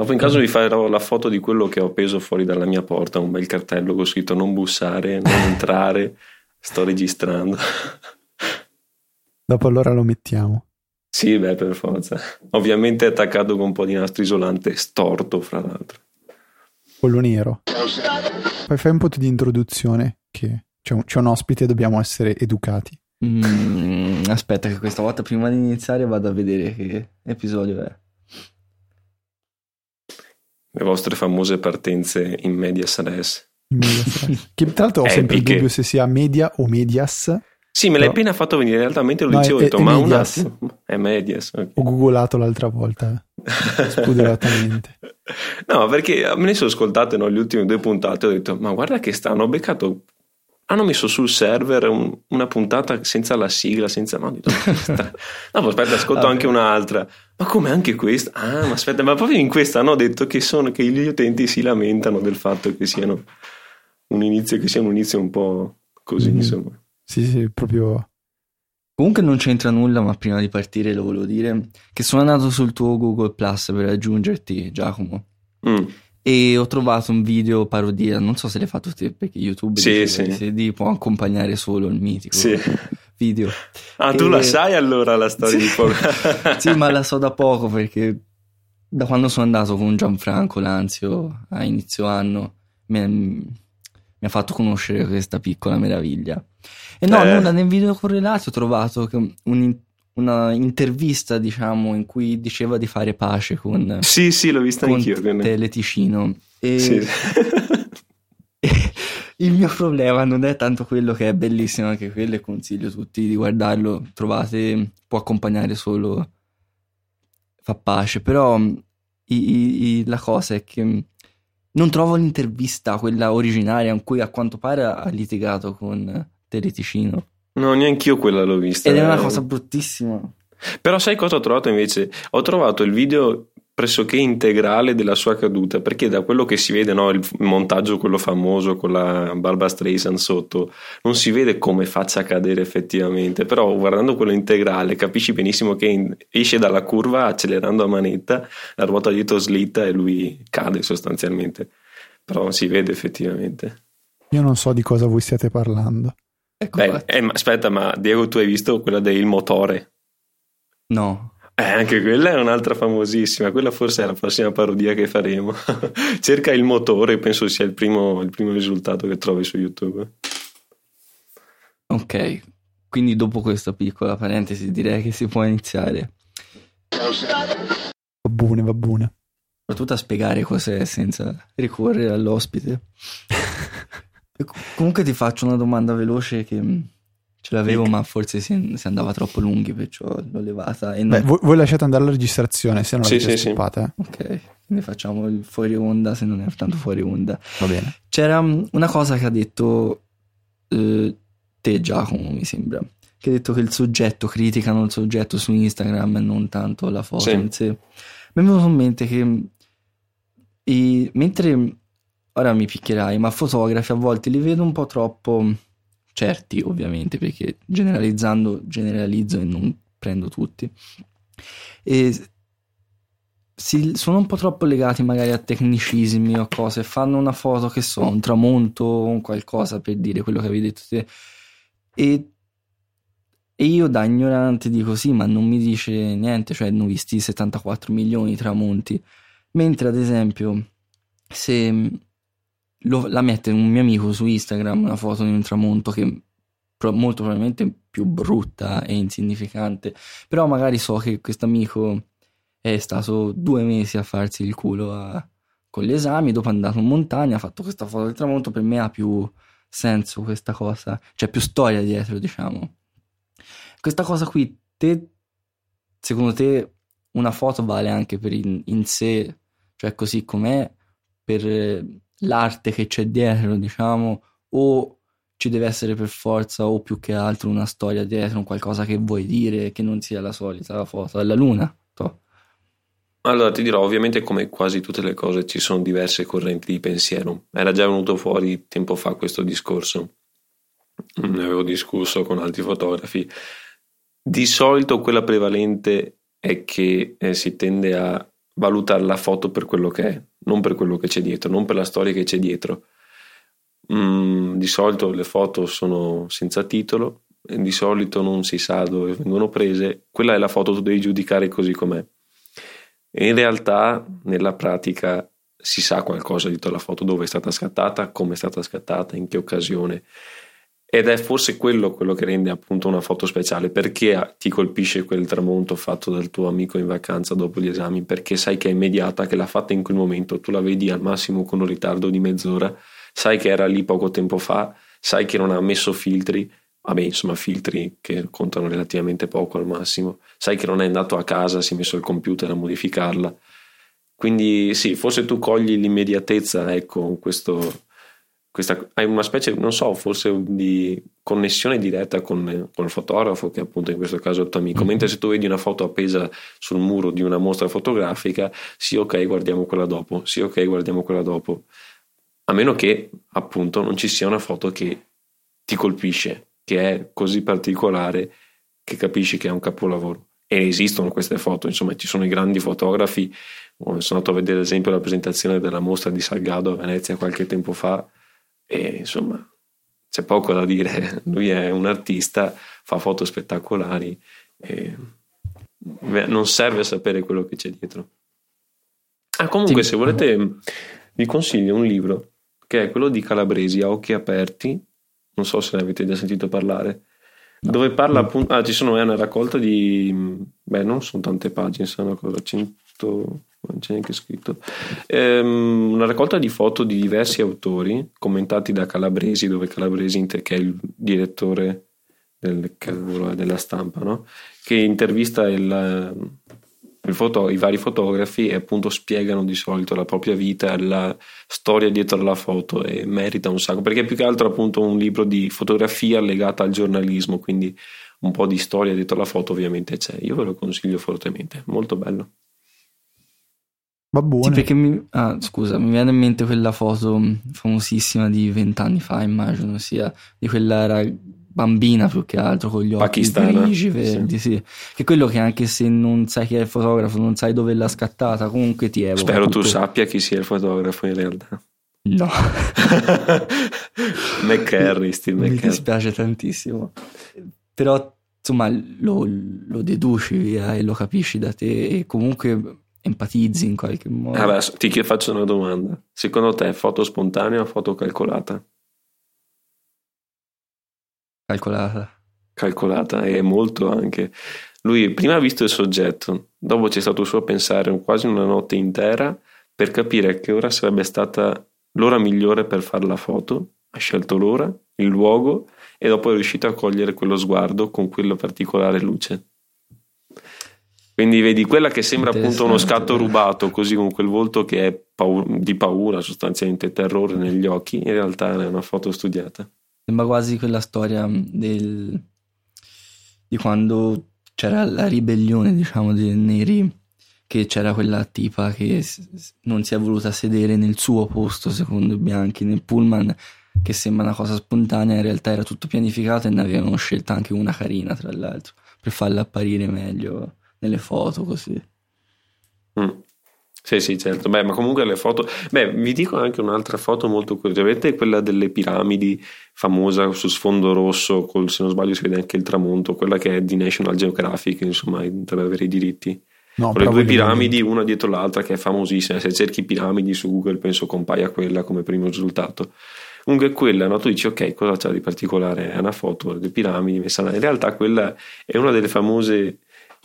Dopo in caso vi farò la foto di quello che ho appeso fuori dalla mia porta, un bel cartello con scritto non bussare, non entrare, sto registrando. Dopo allora lo mettiamo. Sì, beh, per forza. Ovviamente attaccato con un po' di nastro isolante, storto fra l'altro. Pollo nero. Poi fai un po' di introduzione, che c'è un, c'è un ospite e dobbiamo essere educati. Mm, aspetta che questa volta prima di iniziare vado a vedere che episodio è. Le vostre famose partenze in medias res. In medias res. che tra l'altro ho sempre il dubbio se sia media o medias. Sì, me l'hai Però- appena fatto venire, realmente lo No, dicevo, è- ho detto, è ma un medias. attimo, è medias. ok. Ho googolato l'altra volta, eh, spudoratamente. No, perché me ne sono ascoltate no, le ultime due puntate ho detto, ma guarda che stanno, ho beccato, hanno messo sul server un- una puntata senza la sigla, senza... No, detto, no, aspetta, ascolto anche un'altra. Ma come anche questa? Ah, ma aspetta, ma proprio in questa hanno detto che, sono, che gli utenti si lamentano del fatto che siano un inizio, che sia un inizio un po' così, Mhm. insomma. Sì, sì, proprio... Comunque non c'entra nulla, ma prima di partire lo volevo dire che sono andato sul tuo Google Plus per raggiungerti, Giacomo, Mm. e ho trovato un video parodia, non so se l'hai fatto te, perché YouTube Sì, dice sì. che se di può accompagnare solo il mitico Sì. Video. Ah, tu E- la sai allora la storia Sì. di poco? Sì, ma la so da poco perché da quando sono andato con Gianfranco Lanzio a inizio anno mi, mi ha fatto conoscere questa piccola meraviglia. E no, Eh. nulla, nel video correlato ho trovato che un- una intervista, diciamo, in cui diceva di fare pace con, Sì, sì, l'ho vista con anch'io. quindi- Teleticino. E Sì. il mio problema non è tanto quello che è bellissimo anche quello e consiglio a tutti di guardarlo. Trovate, può accompagnare solo fa pace, però mh, i- i- la cosa è che mh, non trovo l'intervista, quella originaria, in cui a quanto pare ha litigato con Teleticino. No, neanch'io quella l'ho vista. Ed è una eh. cosa bruttissima. Però sai cosa ho trovato invece? Ho trovato il video pressoché integrale della sua caduta, perché da quello che si vede, no, il montaggio quello famoso con la Barbara Streisand sotto, non si vede come faccia cadere effettivamente, però guardando quello integrale capisci benissimo che in- esce dalla curva accelerando a manetta, la ruota dietro slitta e lui cade sostanzialmente. Però si vede effettivamente. Io non so di cosa voi stiate parlando. Ecco Beh, eh, ma aspetta, ma Diego, tu hai visto quella del motore? No. Eh, anche quella è un'altra famosissima, quella forse è la prossima parodia che faremo. Cerca il motore, penso sia il primo, il primo risultato che trovi su YouTube. Ok, quindi dopo questa piccola parentesi direi che si può iniziare. Va buone, va buone. Soprattutto a spiegare cos'è senza ricorrere all'ospite. Co- Comunque ti faccio una domanda veloce che ce l'avevo, ma forse si, si andava troppo lunghi, perciò l'ho levata. E Beh, non... voi, voi lasciate andare la registrazione, se non Sì, l'avete sì, sì. stoppata, eh. Ok, quindi facciamo il fuori onda se non è tanto fuori onda. Va bene. C'era mh, una cosa che ha detto eh, te, Giacomo, mi sembra. Che ha detto che il soggetto, criticano il soggetto su Instagram e non tanto la foto Sì. in sé. Mi è venuto in mente che mh, i- mentre ora mi picchierai, ma fotografi a volte li vedo un po' troppo certi, ovviamente, perché generalizzando generalizzo e non prendo tutti. E si, sono un po' troppo legati magari a tecnicismi o cose, fanno una foto che so, un tramonto un qualcosa per dire quello che avevi detto te. E, e io da ignorante dico sì, ma non mi dice niente, cioè ho visti 74 milioni di tramonti. Mentre ad esempio se lo- la mette un mio amico su Instagram una foto di un tramonto che pro- molto probabilmente è più brutta e insignificante, però magari so che questo amico è stato due mesi a farsi il culo a- con gli esami, dopo è andato in montagna, ha fatto questa foto del tramonto, per me ha più senso questa cosa, c'è più storia dietro, diciamo. Questa cosa qui, te, secondo te, una foto vale anche per in, in sé, cioè così com'è, per eh, l'arte che c'è dietro, diciamo, o ci deve essere per forza o più che altro una storia dietro, un qualcosa che vuoi dire, che non sia la solita foto della luna? Allora ti dirò, ovviamente come quasi tutte le cose ci sono diverse correnti di pensiero. Era già venuto fuori tempo fa questo discorso. Ne avevo discusso con altri fotografi. Di solito quella prevalente è che eh, si tende a valutare la foto per quello che è, non per quello che c'è dietro, non per la storia che c'è dietro. Mm, di solito le foto sono senza titolo, di solito non si sa dove vengono prese, quella è la foto, tu devi giudicare così com'è. In realtà, nella pratica, si sa qualcosa dietro la foto, dove è stata scattata, come è stata scattata, in che occasione. Ed è forse quello quello che rende appunto una foto speciale, perché ti colpisce quel tramonto fatto dal tuo amico in vacanza dopo gli esami, perché sai che è immediata, che l'ha fatta in quel momento, tu la vedi al massimo con un ritardo di mezz'ora, sai che era lì poco tempo fa, sai che non ha messo filtri, vabbè insomma filtri che contano relativamente poco al massimo, sai che non è andato a casa, si è messo il computer a modificarla, quindi sì, forse tu cogli l'immediatezza, ecco, questo, questa, hai una specie, non so, forse di connessione diretta con, con, il fotografo, che appunto in questo caso è il tuo amico. Mm-hmm. Mentre se tu vedi una foto appesa sul muro di una mostra fotografica, sì, ok, guardiamo quella dopo, sì, ok, guardiamo quella dopo. A meno che appunto non ci sia una foto che ti colpisce, che è così particolare che capisci che è un capolavoro. E esistono queste foto, insomma, ci sono i grandi fotografi sono andato a vedere ad esempio la presentazione della mostra di Salgado a Venezia qualche tempo fa e insomma c'è poco da dire. Lui è un artista, fa foto spettacolari e non serve sapere quello che c'è dietro. Ah, comunque, se volete, vi consiglio un libro che è quello di Calabresi a occhi aperti. Non so se ne avete già sentito parlare. Dove parla appunto. Ah, ci sono è una raccolta di. Beh, non sono tante pagine, sono cosa, 100 non c'è neanche scritto. Ehm, una raccolta di foto di diversi autori commentati da Calabresi, dove Calabresi, che è il direttore del, della stampa, no? che intervista il, il foto, i vari fotografi e appunto spiegano di solito la propria vita, la storia dietro alla foto e merita un sacco, perché è più che altro appunto un libro di fotografia legata al giornalismo, quindi un po' di storia dietro la foto ovviamente c'è. Io ve lo consiglio fortemente, molto bello. Va buono. Sì, perché mi, ah, scusa, mi viene in mente quella foto famosissima di vent'anni fa, immagino sia di quella era bambina più che altro con gli occhi grigi, verdi, sì. sì. Che quello che anche se non sai chi è il fotografo, non sai dove l'ha scattata, comunque ti evoca. Spero tu sappia chi sia il fotografo in realtà. No. McCarry, Steve McCarry. Mi dispiace tantissimo. Però, insomma, lo, lo deduci via e lo capisci da te e comunque empatizzi in qualche modo. Allora, ti faccio una domanda. Secondo te foto spontanea o foto calcolata? Calcolata. Calcolata e molto anche. Lui prima ha visto il soggetto, dopo c'è stato suo pensare quasi una notte intera per capire a che ora sarebbe stata l'ora migliore per fare la foto. Ha scelto l'ora, il luogo e dopo è riuscito a cogliere quello sguardo con quella particolare luce. Quindi vedi quella che sembra appunto uno scatto rubato, così con quel volto che è paura, di paura, sostanzialmente terrore negli occhi, in realtà è una foto studiata. Sembra quasi quella storia del... di quando c'era la ribellione, diciamo, dei neri, che c'era quella tipa che non si è voluta sedere nel suo posto, secondo i bianchi, nel pullman, che sembra una cosa spontanea, in realtà era tutto pianificato e ne avevano scelta anche una carina, tra l'altro, per farla apparire meglio nelle foto così. Mm. Sì, sì, certo. Beh, ma comunque le foto. Beh, vi dico anche un'altra foto molto curiosa. Vedete quella delle piramidi famosa su sfondo rosso, col, se non sbaglio si vede anche il tramonto, quella che è di National Geographic, insomma, deve avere i diritti. No, con le due piramidi, una dietro l'altra, che è famosissima. Se cerchi piramidi su Google, penso compaia quella come primo risultato. Comunque quella, no? tu dici ok, cosa c'è di particolare? È una foto delle piramidi messa là. In realtà quella è una delle famose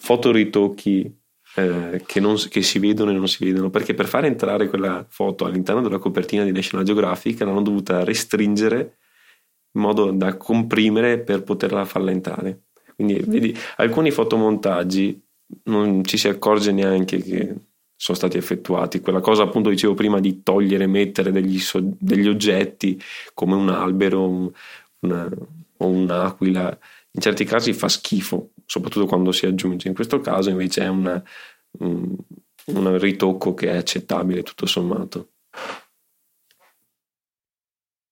fotoritocchi eh, che, non, che, si vedono e non si vedono perché per fare entrare quella foto all'interno della copertina di National Geographic l'hanno dovuta restringere in modo da comprimere per poterla farla entrare. Quindi vedi alcuni fotomontaggi non ci si accorge neanche che sono stati effettuati. Quella cosa appunto dicevo prima di togliere e mettere degli, degli, oggetti come un albero un, una, o un'aquila in certi casi fa schifo soprattutto quando si aggiunge. In questo caso invece è una, un, un ritocco che è accettabile tutto sommato.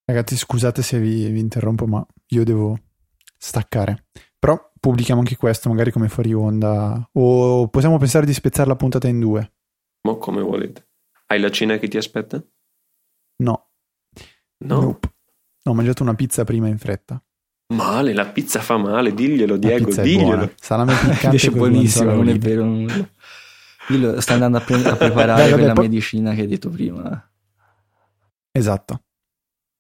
Ragazzi, scusate se vi, vi, interrompo, ma io devo staccare. Però pubblichiamo anche questo, magari come fuori onda. O possiamo pensare di spezzare la puntata in due. Ma come volete. Hai la cena che ti aspetta? No. No. Nope. Ho mangiato una pizza prima in fretta. Male, la pizza fa male, diglielo Diego, diglielo. Salame piccante con buonissimo, non è vero. nulla. Dillo, sta andando a, pre- a preparare Dai, vabbè, quella poi- medicina che hai detto prima. Esatto.